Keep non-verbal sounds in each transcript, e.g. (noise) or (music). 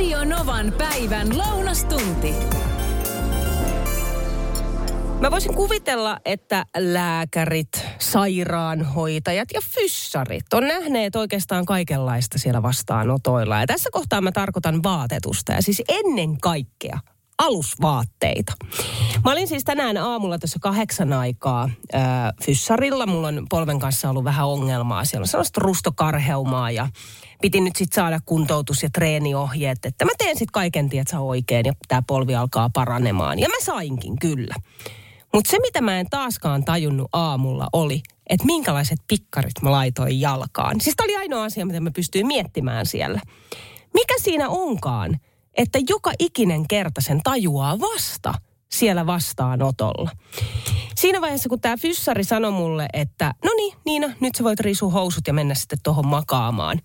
Radio Novan päivän lounastunti. Mä voisin kuvitella, että lääkärit, sairaanhoitajat ja fyssarit on nähneet oikeastaan kaikenlaista siellä vastaanotoilla. Ja tässä kohtaa mä tarkoitan vaatetusta ja siis ennen kaikkea alusvaatteita. Mä olin siis tänään aamulla tässä kahdeksan aikaa ää, fyssarilla. Mulla on polven kanssa ollut vähän ongelmaa. Siellä on sellaista rustokarheumaa ja piti nyt sitten saada kuntoutus- ja treeniohjeet, että mä teen sitten kaiken, tietsä, oikein ja tämä polvi alkaa paranemaan. Ja mä sainkin kyllä. Mutta se, mitä mä en taaskaan tajunnut aamulla, oli, että minkälaiset pikkarit mä laitoin jalkaan. Siis tämä oli ainoa asia, mitä mä pystyin miettimään siellä. Mikä siinä onkaan, että joka ikinen kerta sen tajuaa vasta siellä vastaanotolla. Siinä vaiheessa, kun tämä fyssari sanoi mulle, että no niin, Niina, nyt sä voit riisua housut ja mennä sitten tuohon makaamaan.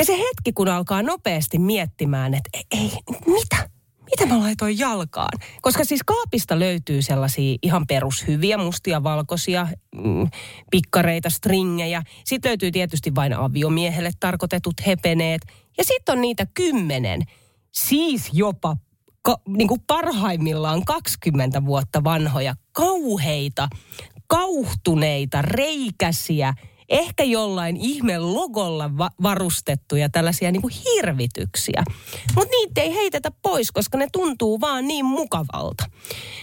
Ja se hetki, kun alkaa nopeasti miettimään, että ei, ei mitä? mitä mä laitoin jalkaan? Koska siis kaapista löytyy sellaisia ihan perushyviä mustia, valkoisia, mm, pikkareita, stringejä. Sitten löytyy tietysti vain aviomiehelle tarkoitetut hepeneet. Ja sitten on niitä kymmenen, siis jopa ka, niin kuin parhaimmillaan 20 vuotta vanhoja, kauheita, kauhtuneita, reikäsiä – ehkä jollain ihme logolla va- varustettuja tällaisia niin kuin hirvityksiä. Mutta niitä ei heitetä pois, koska ne tuntuu vaan niin mukavalta.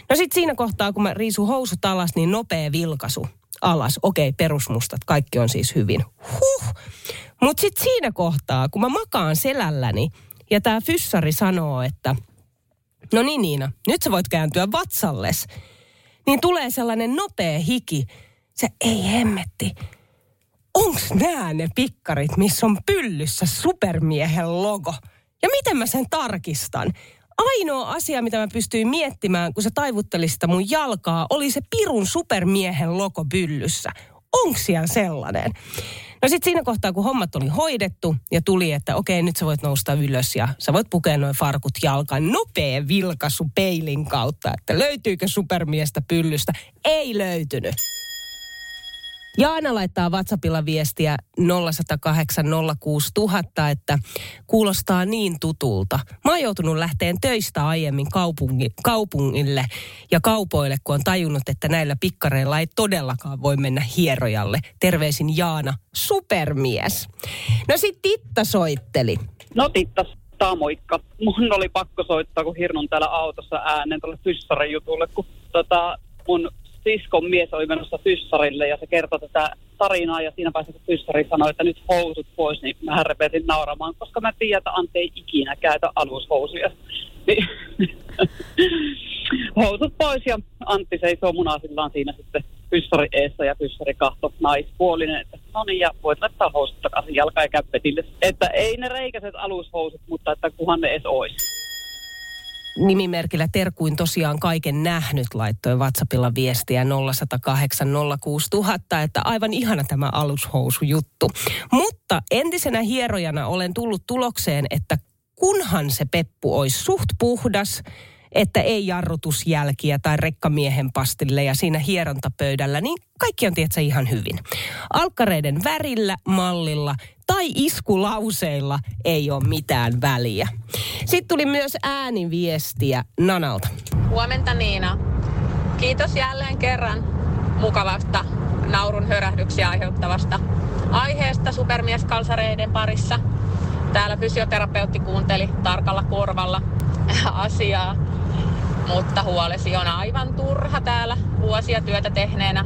No sitten siinä kohtaa, kun mä riisun housut alas, niin nopea vilkaisu alas. Okei, perusmustat, kaikki on siis hyvin. Huh. Mutta sitten siinä kohtaa, kun mä makaan selälläni ja tämä fyssari sanoo, että no niin Niina, nyt sä voit kääntyä vatsalles, niin tulee sellainen nopea hiki. Se ei hemmetti onks nää ne pikkarit, missä on pyllyssä supermiehen logo? Ja miten mä sen tarkistan? Ainoa asia, mitä mä pystyin miettimään, kun sä taivuttelit sitä mun jalkaa, oli se pirun supermiehen logo pyllyssä. Onks siellä sellainen? No sitten siinä kohtaa, kun hommat oli hoidettu ja tuli, että okei, nyt sä voit nousta ylös ja sä voit pukea noin farkut jalkaan. Nopea vilkaisu peilin kautta, että löytyykö supermiestä pyllystä. Ei löytynyt. Jaana laittaa WhatsAppilla viestiä 0108 että kuulostaa niin tutulta. Mä oon joutunut lähteen töistä aiemmin kaupungi, kaupungille ja kaupoille, kun on tajunnut, että näillä pikkareilla ei todellakaan voi mennä hierojalle. Terveisin Jaana, supermies. No sit Titta soitteli. No Titta, tää moikka. Mun oli pakko soittaa, kun hirnun täällä autossa äänen tuolle fyssaren jutulle, kun tota, mun siskon mies oli menossa fyssarille ja se kertoi tätä tarinaa ja siinä vaiheessa kun fyssari sanoi, että nyt housut pois, niin mä repesin nauramaan, koska mä tiedän, että Antti ei ikinä käytä alushousuja. Niin, (laughs) housut pois ja Antti seisoo munasillaan siinä sitten fyssari eessä ja fyssari kahto naispuolinen, että no niin ja voit laittaa housut takaisin jalka ja käppetille. Että ei ne reikäiset alushousut, mutta että kuhan ne edes olisi nimimerkillä Terkuin tosiaan kaiken nähnyt laittoi WhatsAppilla viestiä 0108 06000, että aivan ihana tämä alushousujuttu. Mutta entisenä hierojana olen tullut tulokseen, että kunhan se peppu olisi suht puhdas, että ei jarrutusjälkiä tai rekkamiehen pastille ja siinä hierontapöydällä, niin kaikki on tietysti ihan hyvin. Alkkareiden värillä, mallilla tai iskulauseilla ei ole mitään väliä. Sitten tuli myös ääniviestiä Nanalta. Huomenta Niina. Kiitos jälleen kerran mukavasta naurun hörähdyksiä aiheuttavasta aiheesta supermieskalsareiden parissa. Täällä fysioterapeutti kuunteli tarkalla korvalla asiaa, mutta huolesi on aivan turha täällä vuosia työtä tehneenä.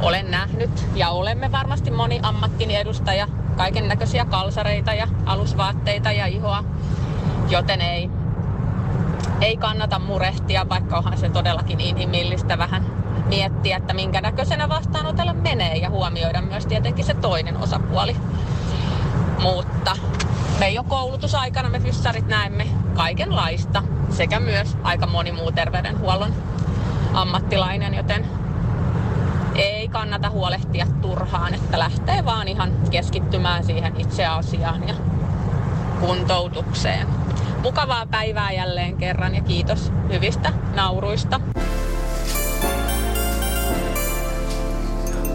Olen nähnyt ja olemme varmasti moni ammattin edustaja kaiken näköisiä kalsareita ja alusvaatteita ja ihoa, joten ei, ei kannata murehtia, vaikka onhan se todellakin inhimillistä vähän miettiä, että minkä näköisenä vastaanotella menee ja huomioida myös tietenkin se toinen osapuoli. Mutta me jo koulutusaikana me fyssarit näemme kaikenlaista sekä myös aika moni muu terveydenhuollon ammattilainen, joten ei kannata huolehtia turhaan, että lähtee vaan ihan keskittymään siihen itse asiaan ja kuntoutukseen. Mukavaa päivää jälleen kerran ja kiitos hyvistä nauruista.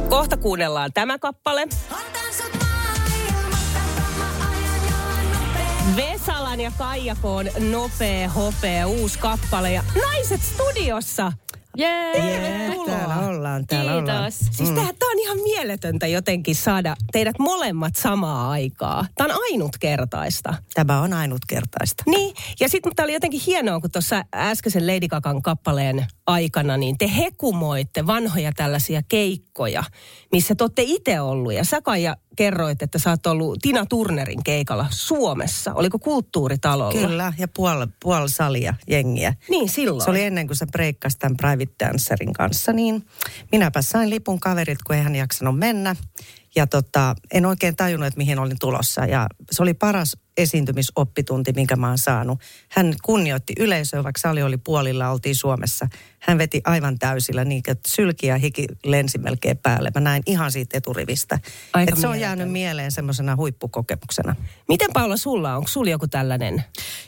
Kohta kuunnellaan tämä kappale. Vesalan ja Kaijakoon nopea hopea uusi kappale ja naiset studiossa. Jee, Tervetuloa. Täällä ollaan, täällä ollaan. Kiitos. Siis mm. tää, tää on ihan mieletöntä jotenkin saada teidät molemmat samaa aikaa. Tää on ainutkertaista. Tämä on ainutkertaista. Niin, ja sitten tää oli jotenkin hienoa, kun tuossa äskeisen Lady Gagan kappaleen aikana, niin te hekumoitte vanhoja tällaisia keikkoja, missä te olette itse ollut. Ja sä Kaija kerroit, että sä oot ollut Tina Turnerin keikalla Suomessa. Oliko kulttuuritalolla? Kyllä, ja puol, puol salia jengiä. Niin, silloin. Se oli ennen kuin se breikkasi tämän Private Dancerin kanssa, niin minäpä sain lipun kaverit, kun ei hän jaksanut mennä. Ja tota, en oikein tajunnut, että mihin olin tulossa. Ja se oli paras esiintymisoppitunti, minkä mä oon saanut. Hän kunnioitti yleisöä, vaikka sali oli puolilla, oltiin Suomessa. Hän veti aivan täysillä, niin että sylki ja hiki lensi melkein päälle. Mä näin ihan siitä eturivistä. Aika Et se on jäänyt mieleen semmoisena huippukokemuksena. Miten Paula sulla, onko sulla joku tällainen?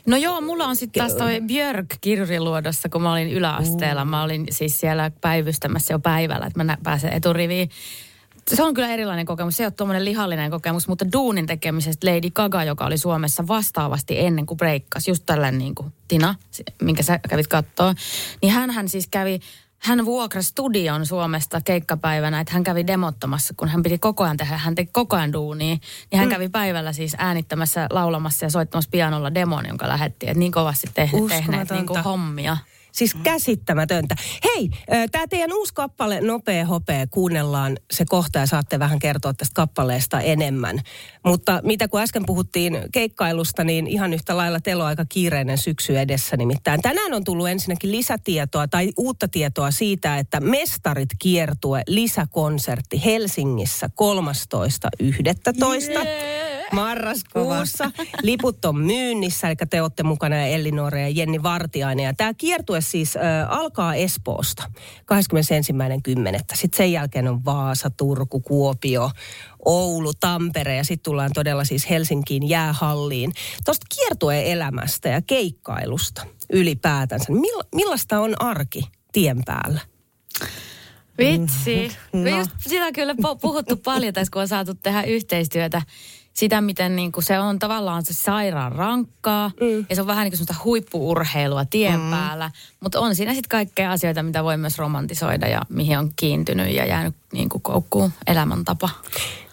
No joo, mulla on sitten taas toi Björk kirjuriluodossa, kun mä olin yläasteella. Mä olin siis siellä päivystämässä jo päivällä, että mä nä- pääsen eturiviin. Se on kyllä erilainen kokemus. Se ei ole tuommoinen lihallinen kokemus, mutta duunin tekemisestä Lady Gaga, joka oli Suomessa vastaavasti ennen kuin breikkasi, just tällainen niin kuin Tina, minkä sä kävit kattoo, niin hän, hän siis kävi hän vuokrasi studion Suomesta keikkapäivänä, että hän kävi demottamassa, kun hän piti koko ajan tehdä, hän teki koko ajan duunia. Niin hän mm. kävi päivällä siis äänittämässä, laulamassa ja soittamassa pianolla demon, jonka lähetti. Että niin kovasti tehneet, tehneet niin kuin hommia. Siis käsittämätöntä. Hei, tämä teidän uusi kappale Nopea hopea, kuunnellaan se kohta ja saatte vähän kertoa tästä kappaleesta enemmän. Mutta mitä kun äsken puhuttiin keikkailusta, niin ihan yhtä lailla teillä on aika kiireinen syksy edessä nimittäin. Tänään on tullut ensinnäkin lisätietoa tai uutta tietoa siitä, että Mestarit kiertue lisäkonsertti Helsingissä 13.11. marraskuussa. (laughs) Liput on myynnissä, eli te olette mukana ja Ellinore ja Jenni Vartiainen. Ja tämä kiertue siis äh, alkaa Espoosta 21.10. Sitten sen jälkeen on Vaasa, Turku, Kuopio, Oulu, Tampere ja sitten tullaan todella siis Helsinkiin jäähalliin. Tuosta kiertueen elämästä ja keikkailusta ylipäätänsä. niin Mill, millaista on arki tien päällä? Vitsi. No. Just sitä on kyllä puhuttu paljon tässä, kun on saatu tehdä yhteistyötä. Sitä, miten niin kuin se on tavallaan se sairaan rankkaa. Mm. Ja se on vähän niin kuin semmoista huippuurheilua tien mm. päällä. Mutta on siinä sitten kaikkea asioita, mitä voi myös romantisoida ja mihin on kiintynyt ja jäänyt niin kuin koukkuun elämäntapa.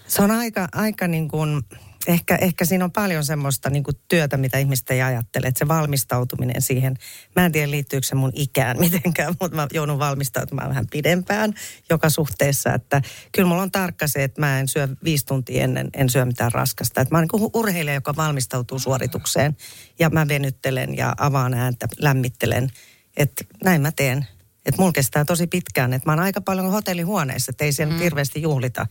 Se on aika, aika niin kuin, ehkä, ehkä siinä on paljon semmoista niin kuin työtä, mitä ihmiset ei ajattele. Että se valmistautuminen siihen, mä en tiedä liittyykö se mun ikään mitenkään, (laughs) mutta mä joudun valmistautumaan vähän pidempään joka suhteessa. Että kyllä mulla on tarkka se, että mä en syö viisi tuntia ennen, en syö mitään raskasta. Että mä oon niin urheilija, joka valmistautuu suoritukseen ja mä venyttelen ja avaan ääntä, lämmittelen. Että näin mä teen. Että mulla kestää tosi pitkään, että mä oon aika paljon hotellihuoneessa, että ei siellä mm. hirveästi juhlita.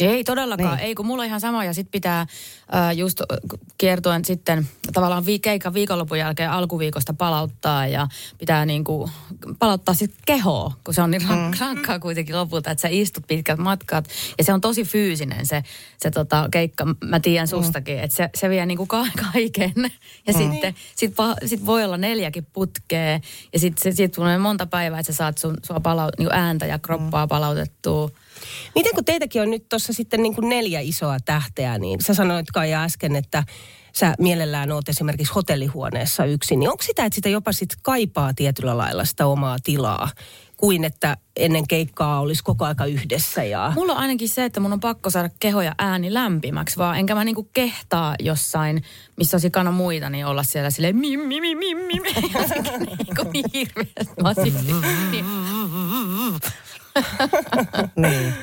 Ei todellakaan, Niin. ei kun mulla on ihan sama. Ja sitten pitää äh, just kiertuen sitten tavallaan vi- keikan viikonlopun jälkeen alkuviikosta palauttaa ja pitää niinku palauttaa sitten kehoa, kun se on niin rank- rankkaa kuitenkin lopulta, että sä istut pitkät matkat. Ja se on tosi fyysinen se, se tota keikka, mä tiedän sustakin, että se, se vie niinku ka- kaiken. (laughs) Ja sitten sit, pa- sit voi olla neljäkin putkea ja sitten sit tulee monta päivää, että sä saat sun, sua palaut- niinku ääntä ja kroppaa palautettua. Miten kun teitäkin on nyt tuossa sitten niin kuin neljä isoa tähteä, niin sä sanoit kai äsken, että sä mielellään oot esimerkiksi hotellihuoneessa yksin, niin onko sitä, että sitä jopa sit kaipaa tietyllä lailla sitä omaa tilaa, kuin että ennen keikkaa olisi koko aika yhdessä ja... Mulla on ainakin se, että mun on pakko saada keho ja ääni lämpimäksi, vaan enkä mä niinku kehtaa jossain, missä on sikana muita, niin olla siellä silleen mi mi mi mi mi mi (laughs) jotenkin niinku niin hirveästi. Niin, (laughs) Niin.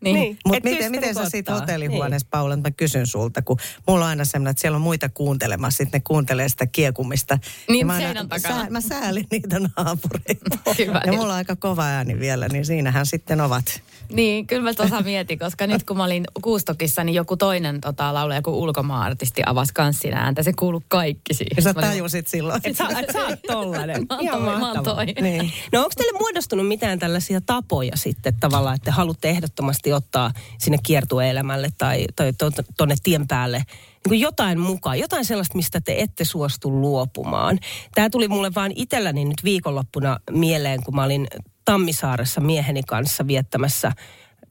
Niin. Niin. Mutta miten, miten sä siitä hotellihuoneessa, Paula, että mä kysyn sulta, kun mulla on aina semmoinen, että siellä on muita kuuntelemassa, sitten ne kuuntelee sitä kiekumista. Niin, Ja mä seinän takana. Sää, mä säälin niitä naapureita. (laughs) Ja mulla on aika kova ääni vielä, niin siinähän sitten ovat. Niin, kyllä mä tuossa mietin, koska nyt kun mä olin Kuustokissa, niin joku toinen tota, laulaja, joku ulkomaan-artisti avasi kanssin ääntä. Se kuului kaikki siihen. Ja sä tajusit silloin. Et sä, et sä oot (laughs) tollanen. Mä oon mä oon toi. Niin. No onko teille muodostunut mitään tällaisia tapoja sitten tavallaan, että haluatte ehdottomasti ottaa sinne kiertueelämälle tai, tai tuonne tien päälle niin kuin jotain mukaan, jotain sellaista, mistä te ette suostu luopumaan. Tämä tuli mulle vaan itselläni nyt viikonloppuna mieleen, kun mä olin Tammisaaressa mieheni kanssa viettämässä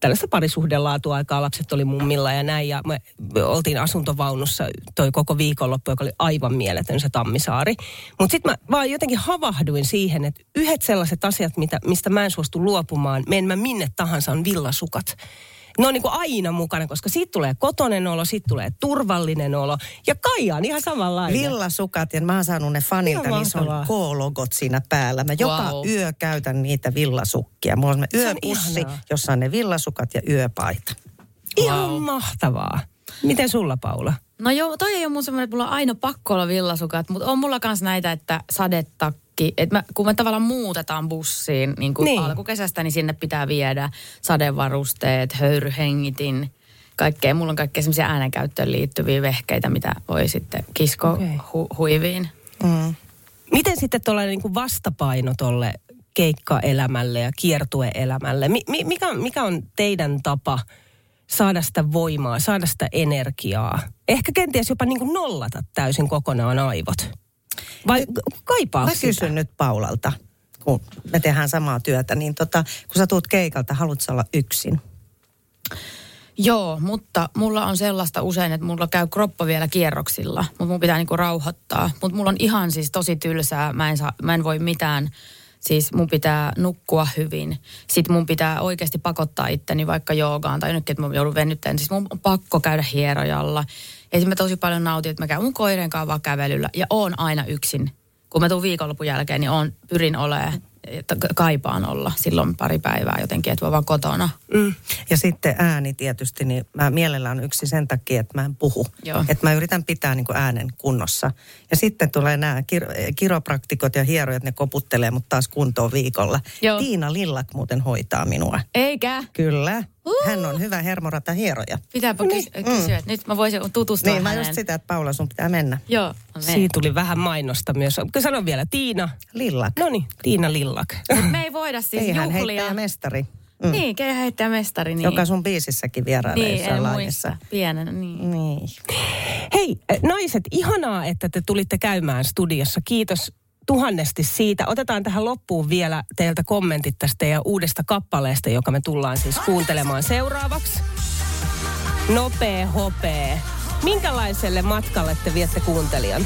tällaista parisuhdelaatuaikaa. Lapset oli mummilla ja näin. Ja me oltiin asuntovaunussa toi koko viikonloppu, joka oli aivan mieletön se Tammisaari. Mutta sitten mä vaan jotenkin havahduin siihen, että yhdet sellaiset asiat, mitä, mistä mä en suostu luopumaan, menen mä minne tahansa, on villasukat ne on niin kuin aina mukana, koska siitä tulee kotonen olo, siitä tulee turvallinen olo. Ja Kaija on ihan samanlainen. Villasukat, ja mä oon saanut ne fanilta, niin se on. K-logot siinä päällä. Mä joka Wow. yö käytän niitä villasukkia. Mulla on on yöpussi, ihanaa. jossa on ne villasukat ja yöpaita. Ihan mahtavaa. Miten sulla, Paula? No joo, toi ei ole mun semmoinen, että mulla on aina pakko olla villasukat, mutta on mulla kans näitä, että sadetakki, että mä, kun me tavallaan muutetaan bussiin niin kuin Niin. alkukesästä, niin sinne pitää viedä sadevarusteet, höyryhengitin, kaikkea. Mulla on kaikkea semmoisia äänenkäyttöön liittyviä vehkeitä, mitä voi sitten kisko okay. hu, huiviin. Mm. Miten sitten tuollainen niin kuin vastapaino tolle keikkaelämälle ja kiertueelämälle? Mi- mi- mikä, on- mikä on teidän tapa saada sitä voimaa, saada sitä energiaa? Ehkä kenties jopa niin kuin nollata täysin kokonaan aivot. Vai kaipaa Mä sitä? kysyn nyt Paulalta, kun me tehdään samaa työtä, niin tota, kun sä tuut keikalta, haluatko olla yksin? Joo, mutta mulla on sellaista usein, että mulla käy kroppa vielä kierroksilla, mutta mun pitää niinku rauhoittaa. Mutta mulla on ihan siis tosi tylsää, mä en, saa, mä en voi mitään, siis mun pitää nukkua hyvin. Sitten mun pitää oikeasti pakottaa itteni vaikka joogaan tai jonnekin, että mä joudun venyttämään. Siis mun on pakko käydä hierojalla. Esimerkiksi mä tosi paljon nautin, että mä käyn mun koireen kanssa vaan kävelyllä ja oon aina yksin. Kun mä tuun viikonlopun jälkeen, niin oon, pyrin olemaan, että kaipaan olla silloin pari päivää jotenkin, että voi vaan kotona. Mm. Ja sitten ääni tietysti, niin mä mielellään yksi sen takia, että mä en puhu. Joo. Että mä yritän pitää niin kuin äänen kunnossa. Ja sitten tulee nämä kir- kiropraktikot ja hierojat, ne koputtelee mut taas kuntoon viikolla. Joo. Tiina Lillak muuten hoitaa minua. Eikä? Kyllä. Hän on hyvä hermorata hieroja. Pitääpä kys- kysyä, että nyt mä voisin tutustua Niin, mä häneen. just sitä, että Paula, sun pitää mennä. Joo, no. Siitä tuli vähän mainosta myös. Sano vielä, Tiina. Lillak. No niin, Tiina Lillak. Mut me ei voida siis Ei hän juhlia. heittäjä mestari. Mm. Niin, keihä heittäjä mestari. Niin. Joka sun biisissäkin vierailee Niin, jossain en muista. Pienenä, niin. Niin. Hei, äh, naiset, ihanaa, että te tulitte käymään studiossa. Kiitos tuhannesti siitä. Otetaan tähän loppuun vielä teiltä kommentit tästä teidän uudesta kappaleesta, joka me tullaan siis kuuntelemaan seuraavaksi. Nopee hopee. Minkälaiselle matkalle te viette kuuntelijan?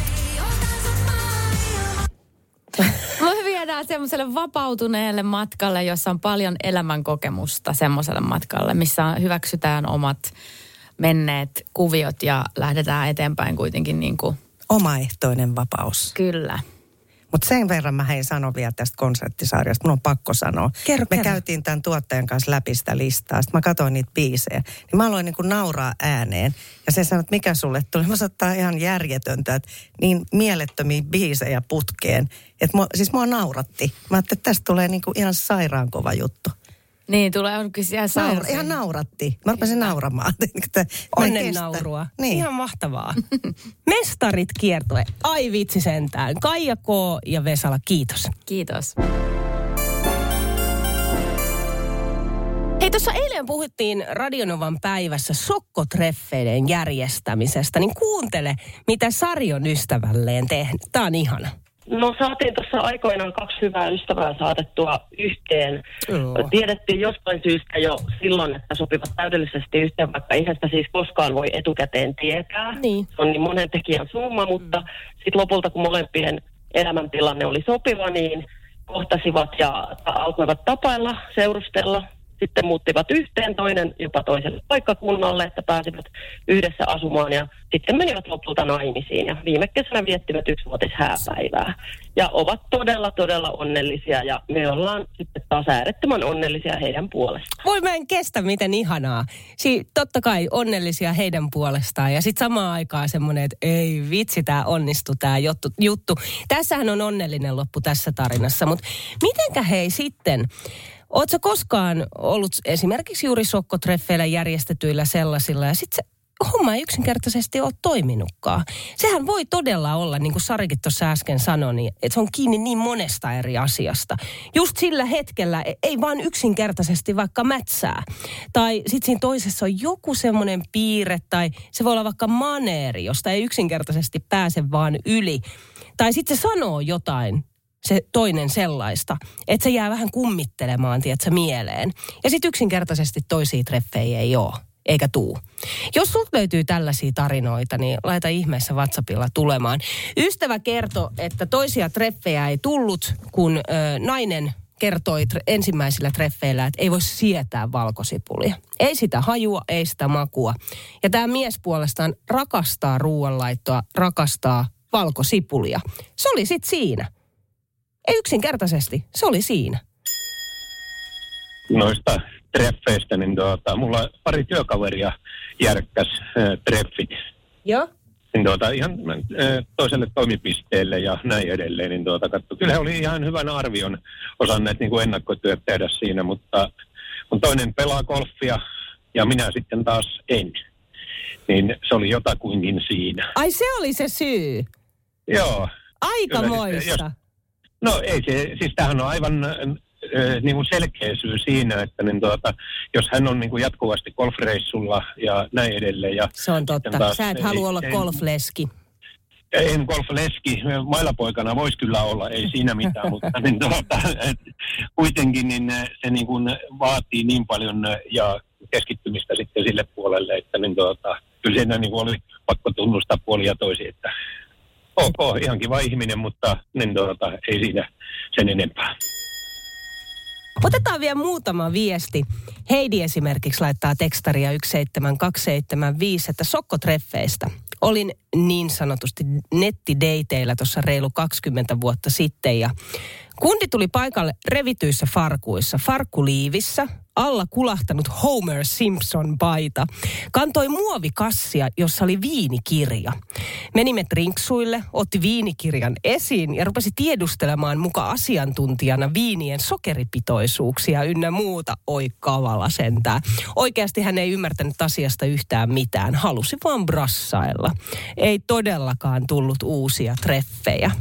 Viedään semmoiselle vapautuneelle matkalle, jossa on paljon elämänkokemusta semmoiselle matkalle, missä hyväksytään omat menneet kuviot ja lähdetään eteenpäin kuitenkin niin kuin, Omaehtoinen vapaus. kyllä. Mutta sen verran mä hei sano vielä tästä konserttisarjasta. Mun on pakko sanoa. Kerro, Me kerro. käytiin tämän tuottajan kanssa läpi sitä listaa. Sitten mä katsoin niitä biisejä. Niin mä aloin niinku nauraa ääneen. Ja se sanoi, että mikä sulle tuli. Mä sanoin, että ihan järjetöntä, että niin mielettömiä biisejä putkeen. Että mua, siis mua nauratti. Mä ajattelin, että tästä tulee niinku ihan sairaan kova juttu. Niin, tulee onkin siellä Naura, ihan nauratti. Mä rupesin nauramaan. (laughs) Onnen naurua. Niin. Ihan mahtavaa. (laughs) Mestarit kiertue. Ai vitsi sentään. Kaija K. ja Vesala, kiitos. Kiitos. Hei, tuossa eilen puhuttiin Radionovan päivässä sokkotreffeiden järjestämisestä, niin kuuntele, mitä Sari on ystävälleen tehnyt. Tämä on ihana. No saatiin tuossa aikoinaan kaksi hyvää ystävää saatettua yhteen. Joo. Tiedettiin jostain syystä jo silloin, että sopivat täydellisesti yhteen, vaikka eihän sitä siis koskaan voi etukäteen tietää. Niin. Se on niin monen tekijän summa, mutta sitten lopulta kun molempien elämäntilanne oli sopiva, niin kohtasivat ja alkoivat tapailla, seurustella. Sitten muuttivat yhteen toinen jopa toiselle paikkakunnalle, että pääsivät yhdessä asumaan ja sitten menivät lopulta naimisiin. Ja viime kesänä viettivät yksivuotishääpäivää. Ja ovat todella, todella onnellisia ja me ollaan sitten taas äärettömän onnellisia heidän puolestaan. Voi mä en kestä, miten ihanaa. Si- totta kai onnellisia heidän puolestaan ja sitten samaan aikaan semmoinen, että ei vitsi, tämä onnistu tämä juttu. Tässähän on onnellinen loppu tässä tarinassa, mutta mitenkä hei sitten, Oletko koskaan ollut esimerkiksi juuri sokkotreffeillä järjestetyillä sellaisilla ja sitten se homma ei yksinkertaisesti ole toiminutkaan. Sehän voi todella olla, niin kuin Sarikin tuossa äsken sanoi, niin, että se on kiinni niin monesta eri asiasta. Just sillä hetkellä e- ei vaan yksinkertaisesti vaikka mätsää. Tai sitten siinä toisessa on joku semmoinen piirre tai se voi olla vaikka maneeri, josta ei yksinkertaisesti pääse vaan yli. Tai sitten se sanoo jotain se toinen sellaista, että se jää vähän kummittelemaan, tiedätkö, mieleen. Ja sitten yksinkertaisesti toisia treffejä ei ole eikä tuu. Jos sulta löytyy tällaisia tarinoita, niin laita ihmeessä WhatsAppilla tulemaan. Ystävä kertoi, että toisia treffejä ei tullut, kun ö, nainen kertoi tre- ensimmäisillä treffeillä, että ei voi sietää valkosipulia. Ei sitä hajua, ei sitä makua. Ja tämä mies puolestaan rakastaa ruoanlaittoa, rakastaa valkosipulia. Se oli sitten siinä. Ei yksinkertaisesti, se oli siinä. noista treffeistä, niin tuota, mulla pari työkaveria järkkäs äh, treffit. Joo. Niin tuota, ihan äh, toiselle toimipisteelle ja näin edelleen. Niin tuota, katso, kyllä he oli ihan hyvän arvion osanneet niin kuin ennakkotyöt tehdä siinä, mutta kun toinen pelaa golfia ja minä sitten taas en, niin se oli jotakuinkin siinä. Ai se oli se syy. Joo. Aikamoista. No ei se, siis tämähän on aivan äh, niin kuin selkeä syy siinä, että niin tuota, jos hän on niin kuin jatkuvasti golfreissulla ja näin edelleen. Ja Se on totta. taas Sä et ei- halua olla ei- golfleski. En golfleski, mailapoikana voisi kyllä olla, ei siinä mitään, (laughs) mutta niin tuota, et, kuitenkin niin se niin kuin vaatii niin paljon ja keskittymistä sitten sille puolelle, että niin tuota, kyllä siinä niin kuin oli pakko tunnustaa puoli ja toisi, että ok, ihan kiva ihminen, mutta niin tuota, ei siinä sen enempää. Otetaan vielä muutama viesti. Heidi esimerkiksi laittaa tekstaria 17275, että sokkotreffeistä. Olin niin sanotusti nettideiteillä tuossa reilu 20 vuotta sitten ja kundi tuli paikalle revityissä farkuissa, farkkuliivissä, alla kulahtanut Homer Simpson paita. Kantoi muovikassia, jossa oli viinikirja. Menimme drinksuille, otti viinikirjan esiin ja rupesi tiedustelemaan muka asiantuntijana viinien sokeripitoisuuksia ynnä muuta. Oi kavala sentään. Oikeasti hän ei ymmärtänyt asiasta yhtään mitään. Halusi vaan brassailla. Ei todellakaan tullut uusia treffejä.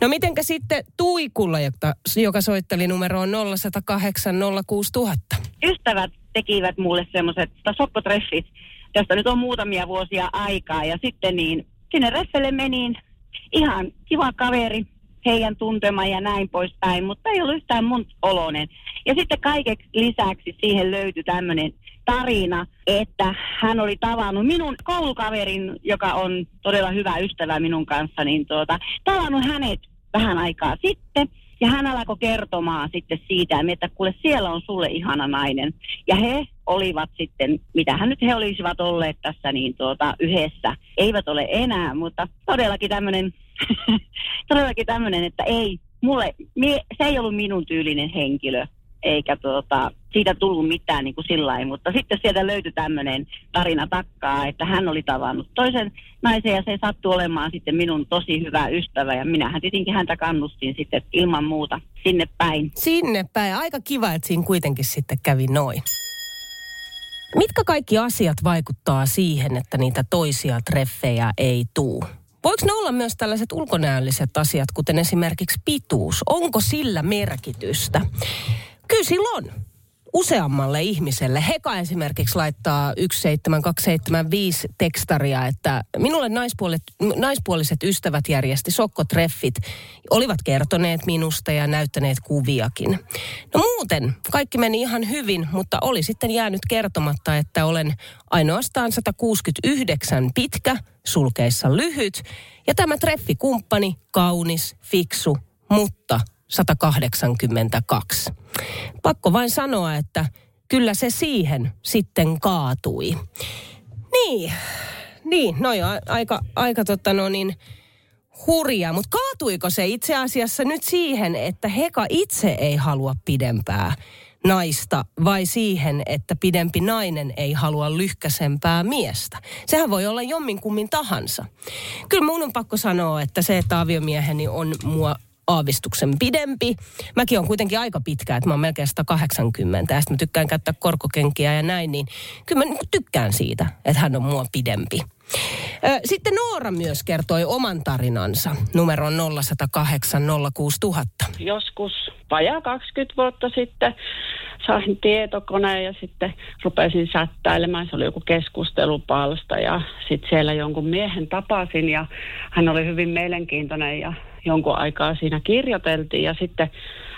No mitenkä sitten Tuikulla, joka, joka soitteli numeroon 0108 06000? ystävät tekivät mulle semmoiset sokkotreffit, josta nyt on muutamia vuosia aikaa. Ja sitten niin sinne reffelle menin ihan kiva kaveri, heidän tuntema ja näin poispäin, mutta ei ollut yhtään mun oloinen. Ja sitten kaikeksi lisäksi siihen löytyi tämmöinen tarina, että hän oli tavannut minun koulukaverin, joka on todella hyvä ystävä minun kanssa, niin tuota, tavannut hänet vähän aikaa sitten. Ja hän alkoi kertomaan sitten siitä, että kuule siellä on sulle ihana nainen. Ja he olivat sitten, mitä hän nyt he olisivat olleet tässä niin tuota, yhdessä. Eivät ole enää, mutta todellakin tämmöinen, (laughs) todellakin tämmöinen, että ei, mulle, mie, se ei ollut minun tyylinen henkilö. Eikä tuota, siitä tullut mitään niin kuin sillä lailla, mutta sitten sieltä löytyi tämmöinen tarina takkaa, että hän oli tavannut toisen naisen ja se sattui olemaan sitten minun tosi hyvä ystävä ja minähän tietenkin häntä kannustin sitten ilman muuta sinne päin. Sinne päin. Aika kiva, että siinä kuitenkin sitten kävi noin. Mitkä kaikki asiat vaikuttaa siihen, että niitä toisia treffejä ei tuu? Voiko ne olla myös tällaiset ulkonäölliset asiat, kuten esimerkiksi pituus? Onko sillä merkitystä? Kyllä sillä on. Useammalle ihmiselle. Heka esimerkiksi laittaa 17275 tekstaria, että minulle naispuolet, naispuoliset ystävät järjesti sokkotreffit. Olivat kertoneet minusta ja näyttäneet kuviakin. No muuten kaikki meni ihan hyvin, mutta oli sitten jäänyt kertomatta, että olen ainoastaan 169 pitkä, sulkeissa lyhyt. Ja tämä treffikumppani, kaunis, fiksu, mutta 182. Pakko vain sanoa, että kyllä se siihen sitten kaatui. Niin, niin, no joo, aika, aika totta no niin, hurja. Mutta kaatuiko se itse asiassa nyt siihen, että Heka itse ei halua pidempää naista vai siihen, että pidempi nainen ei halua lyhkäsempää miestä? Sehän voi olla jomminkummin tahansa. Kyllä mun on pakko sanoa, että se, että aviomieheni on mua aavistuksen pidempi. Mäkin on kuitenkin aika pitkä, että mä oon melkein 180 ja sitten mä tykkään käyttää korkokenkiä ja näin, niin kyllä mä niinku tykkään siitä, että hän on mua pidempi. Sitten Noora myös kertoi oman tarinansa numeron 0108 06000. joskus vajaa 20 vuotta sitten sain tietokoneen ja sitten rupesin sättäilemään. Se oli joku keskustelupalsta ja sitten siellä jonkun miehen tapasin ja hän oli hyvin mielenkiintoinen ja jonkun aikaa siinä kirjoiteltiin ja sitten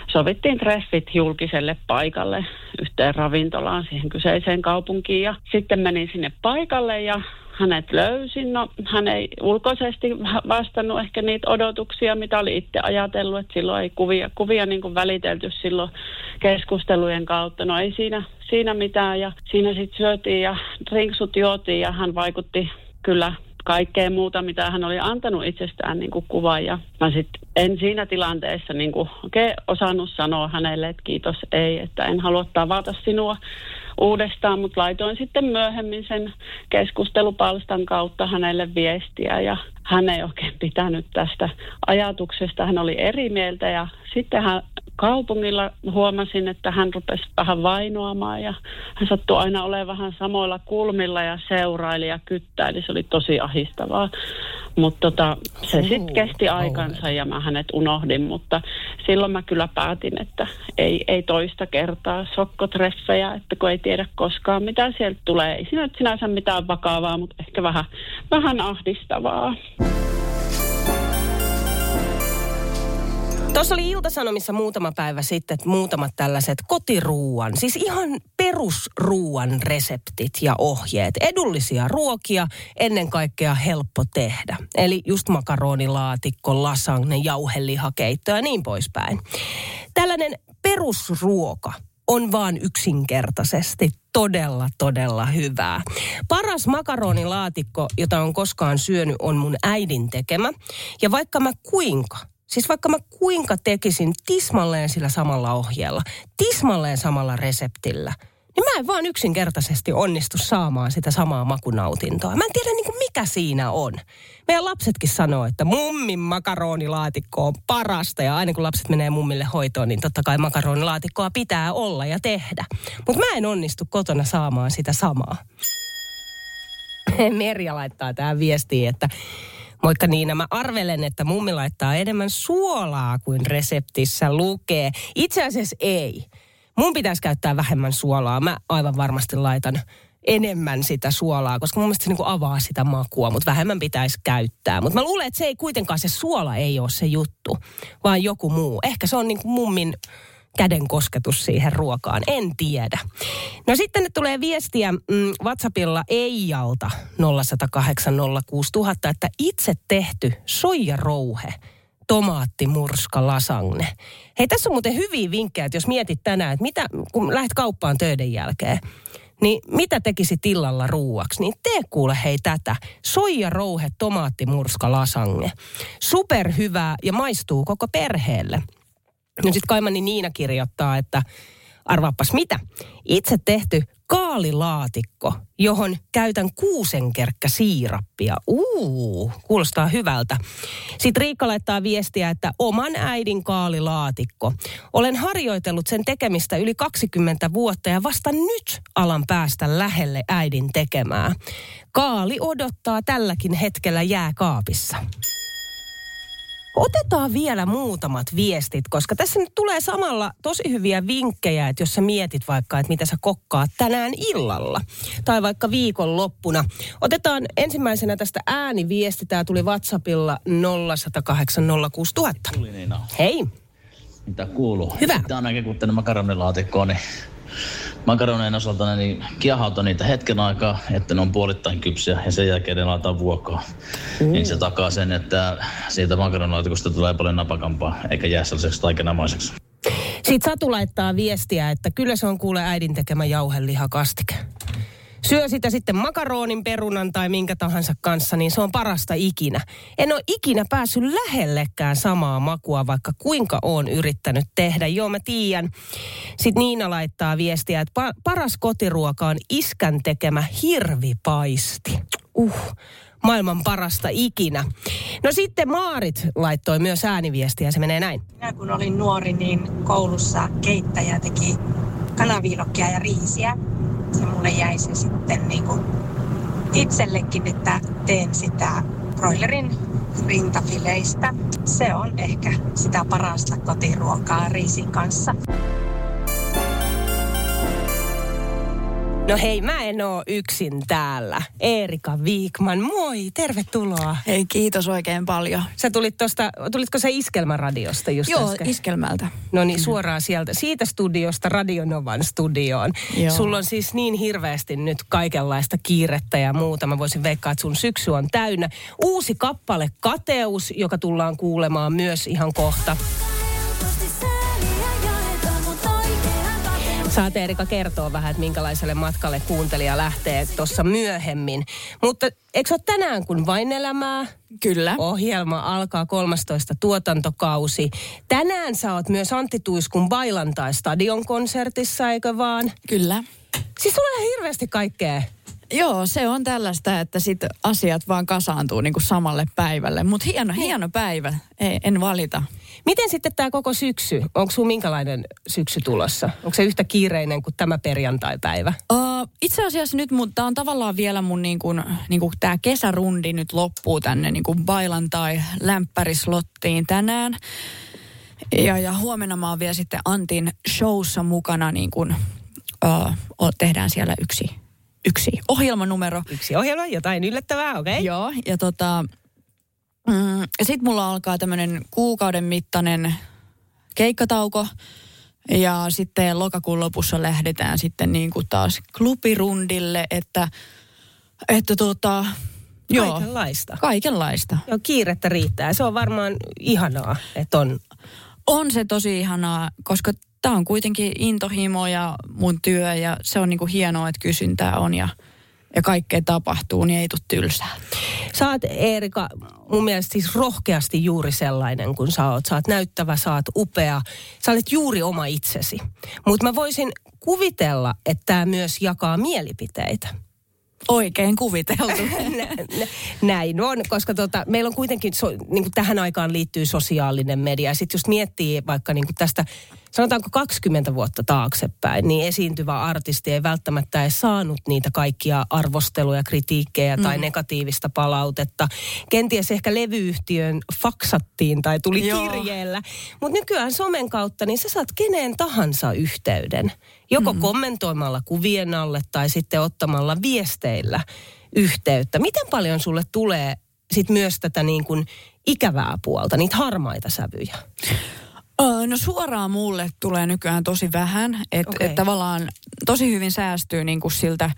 sovittiin treffit julkiselle paikalle yhteen ravintolaan siihen kyseiseen kaupunkiin ja sitten menin sinne paikalle ja hänet löysin. No, hän ei ulkoisesti vastannut ehkä niitä odotuksia, mitä oli itse ajatellut, että silloin ei kuvia, kuvia niin kuin välitelty silloin keskustelujen kautta. No ei siinä, siinä mitään ja siinä sitten syötiin ja drinksut juotiin ja hän vaikutti kyllä kaikkea muuta, mitä hän oli antanut itsestään niin kuin kuvan. Ja mä sitten en siinä tilanteessa niin kuin oikein osannut sanoa hänelle, että kiitos ei, että en halua tavata sinua uudestaan, mutta laitoin sitten myöhemmin sen keskustelupalstan kautta hänelle viestiä ja hän ei oikein pitänyt tästä ajatuksesta. Hän oli eri mieltä ja sitten hän kaupungilla huomasin, että hän rupesi vähän vainoamaan ja hän sattui aina olemaan vähän samoilla kulmilla ja seuraili ja kyttäili. Se oli tosi ahistavaa. Mutta tota, se sitten kesti aikansa ja mä hänet unohdin, mutta silloin mä kyllä päätin, että ei, ei toista kertaa sokkotreffejä, että kun ei tiedä koskaan mitä sieltä tulee. Ei siinä sinänsä mitään vakavaa, mutta ehkä vähän, vähän ahdistavaa. Tuossa oli Iltasanomissa muutama päivä sitten että muutamat tällaiset kotiruuan, siis ihan perusruuan reseptit ja ohjeet. Edullisia ruokia, ennen kaikkea helppo tehdä. Eli just makaronilaatikko, lasagne, jauhelihakeitto ja niin poispäin. Tällainen perusruoka on vaan yksinkertaisesti todella, todella hyvää. Paras makaronilaatikko, jota on koskaan syönyt, on mun äidin tekemä. Ja vaikka mä kuinka Siis vaikka mä kuinka tekisin tismalleen sillä samalla ohjeella, tismalleen samalla reseptillä, niin mä en vaan yksinkertaisesti onnistu saamaan sitä samaa makunautintoa. Mä en tiedä niin kuin mikä siinä on. Meidän lapsetkin sanoo, että mummin makaronilaatikko on parasta ja aina kun lapset menee mummille hoitoon, niin totta kai makaronilaatikkoa pitää olla ja tehdä. Mutta mä en onnistu kotona saamaan sitä samaa. Merja laittaa tähän viestiin, että Moikka Niina, mä arvelen, että mummi laittaa enemmän suolaa kuin reseptissä lukee. Itse asiassa ei. Mun pitäisi käyttää vähemmän suolaa. Mä aivan varmasti laitan enemmän sitä suolaa, koska mun mielestä se niinku avaa sitä makua, mutta vähemmän pitäisi käyttää. Mutta mä luulen, että se ei kuitenkaan, se suola ei ole se juttu, vaan joku muu. Ehkä se on niinku mummin käden kosketus siihen ruokaan. En tiedä. No sitten tulee viestiä mm, WhatsAppilla Eijalta 0806000, että itse tehty soijarouhe tomaattimurska lasagne. Hei, tässä on muuten hyviä vinkkejä, että jos mietit tänään, että mitä, kun lähdet kauppaan töiden jälkeen, niin mitä tekisi tillalla ruuaksi? Niin tee kuule hei tätä. Soijarouhe tomaattimurska lasagne. Superhyvää ja maistuu koko perheelle. No sitten Kaimani Niina kirjoittaa, että arvaapas mitä. Itse tehty kaalilaatikko, johon käytän kuusenkerkkä siirappia. Uu, kuulostaa hyvältä. Sitten Riikka laittaa viestiä, että oman äidin kaalilaatikko. Olen harjoitellut sen tekemistä yli 20 vuotta ja vasta nyt alan päästä lähelle äidin tekemää. Kaali odottaa tälläkin hetkellä jääkaapissa. Otetaan vielä muutamat viestit, koska tässä nyt tulee samalla tosi hyviä vinkkejä, että jos sä mietit vaikka, että mitä sä kokkaat tänään illalla tai vaikka viikonloppuna. Otetaan ensimmäisenä tästä ääniviesti. Tämä tuli WhatsAppilla 0806000. Hei. Mitä kuuluu? Hyvä. Sitten ainakin kun tänne makaronilaatikkoon, niin makaroneen osalta niin kiehauta niitä hetken aikaa, että ne on puolittain kypsiä ja sen jälkeen ne laitetaan vuokkoon. Mm. Niin se takaa sen, että siitä makaronilaatikosta tulee paljon napakampaa eikä jää sellaiseksi taikenamaiseksi. Sitten Satu laittaa viestiä, että kyllä se on kuule äidin tekemä jauhelihakastike syö sitä sitten makaronin, perunan tai minkä tahansa kanssa, niin se on parasta ikinä. En ole ikinä päässyt lähellekään samaa makua, vaikka kuinka oon yrittänyt tehdä. Joo, mä tiedän. Sitten Niina laittaa viestiä, että pa- paras kotiruoka on iskän tekemä hirvipaisti. Uh, maailman parasta ikinä. No sitten Maarit laittoi myös ääniviestiä, se menee näin. Minä kun olin nuori, niin koulussa keittäjä teki kanaviilokkia ja riisiä se mulle jäi se sitten niin kuin itsellekin, että teen sitä broilerin rintafileistä. Se on ehkä sitä parasta kotiruokaa riisin kanssa. No hei, mä en oo yksin täällä. Eerika Viikman, moi, tervetuloa. Hei, kiitos oikein paljon. Sä tulit tosta, tulitko sä Iskelmäradiosta just Joo, äsken? iskelmältä. No niin, suoraan sieltä, siitä studiosta Radionovan studioon. Joo. Sulla on siis niin hirveästi nyt kaikenlaista kiirettä ja muuta. Mä voisin veikkaa, että sun syksy on täynnä. Uusi kappale Kateus, joka tullaan kuulemaan myös ihan kohta. Saat Erika kertoa vähän, että minkälaiselle matkalle kuuntelija lähtee tuossa myöhemmin. Mutta eikö se ole tänään kun vain elämää? Kyllä. Ohjelma alkaa 13 tuotantokausi. Tänään sä oot myös Antti Tuiskun Bailantai Stadion konsertissa, eikö vaan? Kyllä. Siis sulla on hirveästi kaikkea. Joo, se on tällaista, että sit asiat vaan kasaantuu niinku samalle päivälle. Mutta hieno, hieno päivä, Ei, en valita. Miten sitten tämä koko syksy? Onko sun minkälainen syksy tulossa? Onko se yhtä kiireinen kuin tämä perjantai-päivä? Uh, itse asiassa nyt tämä on tavallaan vielä mun niinku, niinku tämä kesärundi nyt loppuu tänne niinku bailan tai lämpärislottiin tänään. Ja, ja huomenna mä oon vielä sitten Antin showssa mukana, niin kuin, uh, tehdään siellä yksi, yksi ohjelmanumero. Yksi ohjelma, jotain yllättävää, okei. Okay. Joo, ja tota, mm, ja sit mulla alkaa tämmöinen kuukauden mittainen keikkatauko. Ja sitten lokakuun lopussa lähdetään sitten niin kuin taas klubirundille, että, että tota, joo, Kaikenlaista. kaikenlaista. Joo, kiirettä riittää. Se on varmaan ihanaa, että on. On se tosi ihanaa, koska tämä on kuitenkin intohimo ja mun työ ja se on niinku hienoa, että kysyntää on ja, ja kaikkea tapahtuu, niin ei tule tylsää. Sä oot, Eerika, mun mielestä siis rohkeasti juuri sellainen kuin sä oot. Sä oot näyttävä, sä oot upea. Sä olet juuri oma itsesi. Mutta mä voisin kuvitella, että tämä myös jakaa mielipiteitä. Oikein kuviteltu. (laughs) Nä- Näin on, koska tota, meillä on kuitenkin, so, niin kuin tähän aikaan liittyy sosiaalinen media. Ja sitten just miettii vaikka niin tästä, sanotaanko 20 vuotta taaksepäin, niin esiintyvä artisti ei välttämättä edes saanut niitä kaikkia arvosteluja, kritiikkejä tai Mm. negatiivista palautetta. Kenties ehkä levyyhtiön faksattiin tai tuli Joo. kirjeellä. Mutta nykyään somen kautta, niin sä saat keneen tahansa yhteyden. Joko mm. kommentoimalla kuvien alle tai sitten ottamalla viesteillä yhteyttä. Miten paljon sulle tulee sit myös tätä niin kuin ikävää puolta, niitä harmaita sävyjä? Öö, No suoraan mulle tulee nykyään tosi vähän, että Okei. et tavallaan tosi hyvin säästyy niinku siltä,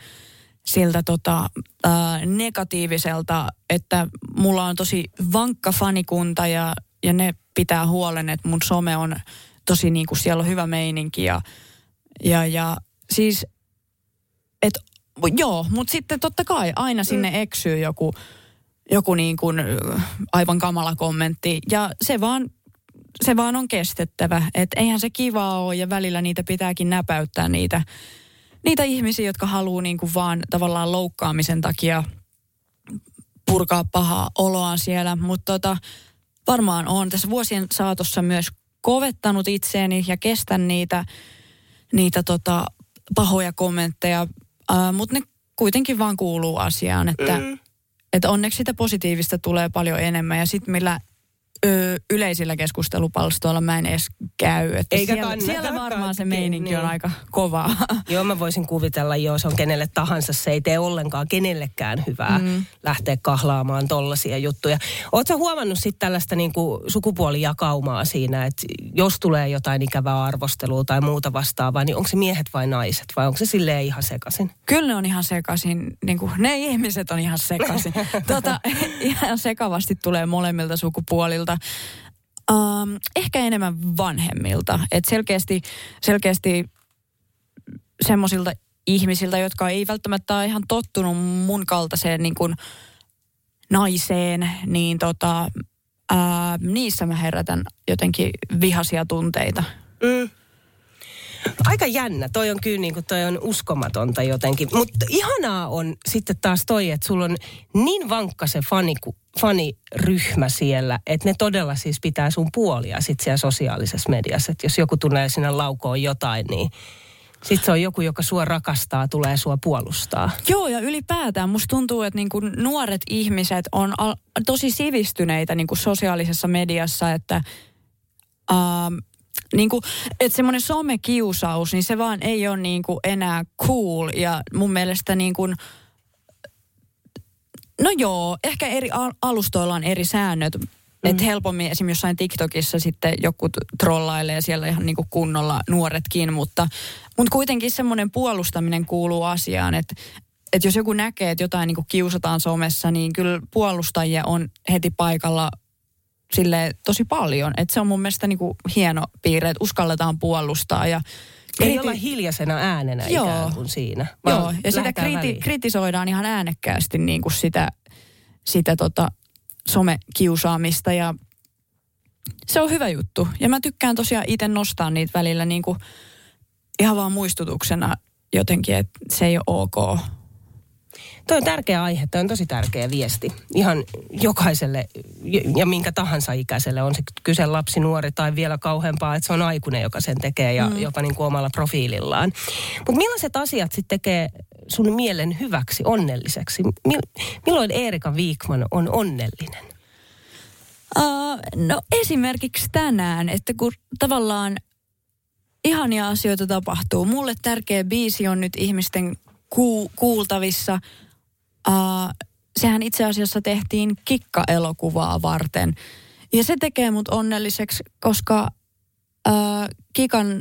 siltä tota, ää, negatiiviselta, että mulla on tosi vankka fanikunta ja, ja ne pitää huolen, että mun some on tosi niinku, siellä on hyvä meininki ja, ja, ja siis, että joo, mutta sitten totta kai aina sinne eksyy joku, joku niin kuin aivan kamala kommentti. Ja se vaan se vaan on kestettävä. Että eihän se kivaa ole ja välillä niitä pitääkin näpäyttää niitä, niitä ihmisiä, jotka haluaa niinku vaan tavallaan loukkaamisen takia purkaa pahaa oloaan siellä. Mutta tota, varmaan on tässä vuosien saatossa myös kovettanut itseäni ja kestän niitä, niitä tota, pahoja kommentteja. Mutta ne kuitenkin vaan kuuluu asiaan, että Mm. että onneksi sitä positiivista tulee paljon enemmän ja sitten millä ö, yleisillä keskustelupalstoilla mä en edes käy. Että Eikä siellä, siellä varmaan se meininki on niin. aika kovaa. (laughs) Joo, mä voisin kuvitella, joo, se on kenelle tahansa. Se ei tee ollenkaan kenellekään hyvää mm. lähteä kahlaamaan tollaisia juttuja. Oletko huomannut sitten tällaista niinku sukupuolijakaumaa siinä, että jos tulee jotain ikävää arvostelua tai muuta vastaavaa, niin onko se miehet vai naiset vai onko se silleen ihan sekaisin? Kyllä ne on ihan sekaisin, niin kuin, ne ihmiset on ihan sekaisin. (laughs) tota, (laughs) ihan sekavasti tulee molemmilta sukupuolilta. Um, ehkä enemmän vanhemmilta. Et selkeästi, selkeästi semmoisilta ihmisiltä, jotka ei välttämättä ole ihan tottunut mun kaltaiseen niin kuin naiseen, niin tota, ää, niissä mä herätän jotenkin vihaisia tunteita. Mm. Aika jännä. Toi on kyllä niin kuin, toi on uskomatonta jotenkin. Mutta ihanaa on sitten taas toi, että sulla on niin vankka se faniku, faniryhmä siellä, että ne todella siis pitää sun puolia sit siellä sosiaalisessa mediassa. Että jos joku tulee sinne laukoon jotain, niin sitten se on joku, joka sua rakastaa, tulee sua puolustaa. Joo, ja ylipäätään musta tuntuu, että niinku nuoret ihmiset on al- tosi sivistyneitä niinku sosiaalisessa mediassa, että ähm, niin kuin, että semmoinen somekiusaus, niin se vaan ei ole niin kuin enää cool. Ja mun mielestä niin kuin, no joo, ehkä eri al- alustoilla on eri säännöt. Mm. Että helpommin esimerkiksi jossain TikTokissa sitten joku trollailee siellä ihan niin kuin kunnolla nuoretkin, mutta, mutta kuitenkin semmoinen puolustaminen kuuluu asiaan, että että jos joku näkee, että jotain niin kuin kiusataan somessa, niin kyllä puolustajia on heti paikalla sille tosi paljon. Että se on mun mielestä niin kuin hieno piirre, että uskalletaan puolustaa ja Ei Kriti- olla hiljaisena äänenä Joo. ikään kuin siinä. Joo, ja sitä kriti- väliin. kritisoidaan ihan äänekkäästi niin kuin sitä, sitä tota somekiusaamista ja se on hyvä juttu. Ja mä tykkään tosiaan itse nostaa niitä välillä niin kuin ihan vaan muistutuksena jotenkin, että se ei ole ok. Toi on tärkeä aihe, toi on tosi tärkeä viesti. Ihan jokaiselle ja- minkä tahansa ikäiselle, on se kyse lapsi, nuori tai vielä kauheampaa, että se on aikuinen, joka sen tekee ja mm. jopa niin kuin omalla profiilillaan. Mutta millaiset asiat sitten tekee sun mielen hyväksi, onnelliseksi? Mil- milloin Erika Viikman on onnellinen? Uh, no esimerkiksi tänään, että kun tavallaan ihania asioita tapahtuu. Mulle tärkeä biisi on nyt ihmisten ku- kuultavissa. Uh, sehän itse asiassa tehtiin Kikka-elokuvaa varten. Ja se tekee mut onnelliseksi, koska uh, Kikan,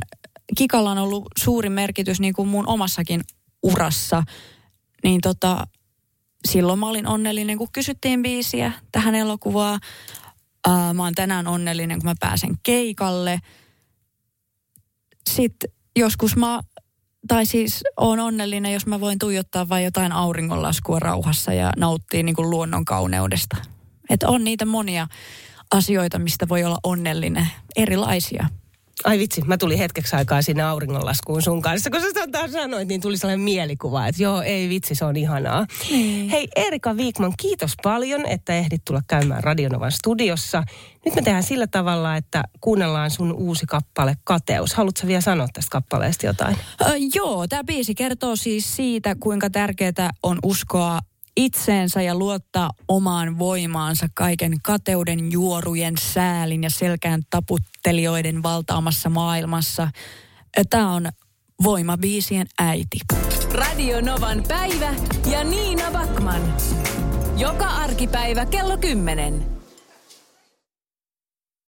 Kikalla on ollut suuri merkitys niin kuin mun omassakin urassa. Niin tota, silloin mä olin onnellinen, kun kysyttiin biisiä tähän elokuvaan. Uh, mä oon tänään onnellinen, kun mä pääsen keikalle. Sitten joskus mä, tai siis oon onnellinen, jos mä voin tuijottaa vain jotain auringonlaskua rauhassa ja nauttia niin kuin luonnon kauneudesta. Että on niitä monia asioita, mistä voi olla onnellinen, erilaisia. Ai vitsi, mä tulin hetkeksi aikaa sinne auringonlaskuun sun kanssa. Kun sä tota sanoit, niin tuli sellainen mielikuva, että joo, ei vitsi, se on ihanaa. Hei Erika Viikman, kiitos paljon, että ehdit tulla käymään Radionovan studiossa. Nyt me tehdään sillä tavalla, että kuunnellaan sun uusi kappale Kateus. Haluatko vielä sanoa tästä kappaleesta jotain? Ö, joo, tämä biisi kertoo siis siitä, kuinka tärkeää on uskoa itseensä ja luottaa omaan voimaansa kaiken kateuden, juorujen, säälin ja selkään taputtelijoiden valtaamassa maailmassa. Tämä on voimabiisien äiti. Radio Novan päivä ja Niina Backman. Joka arkipäivä kello 10.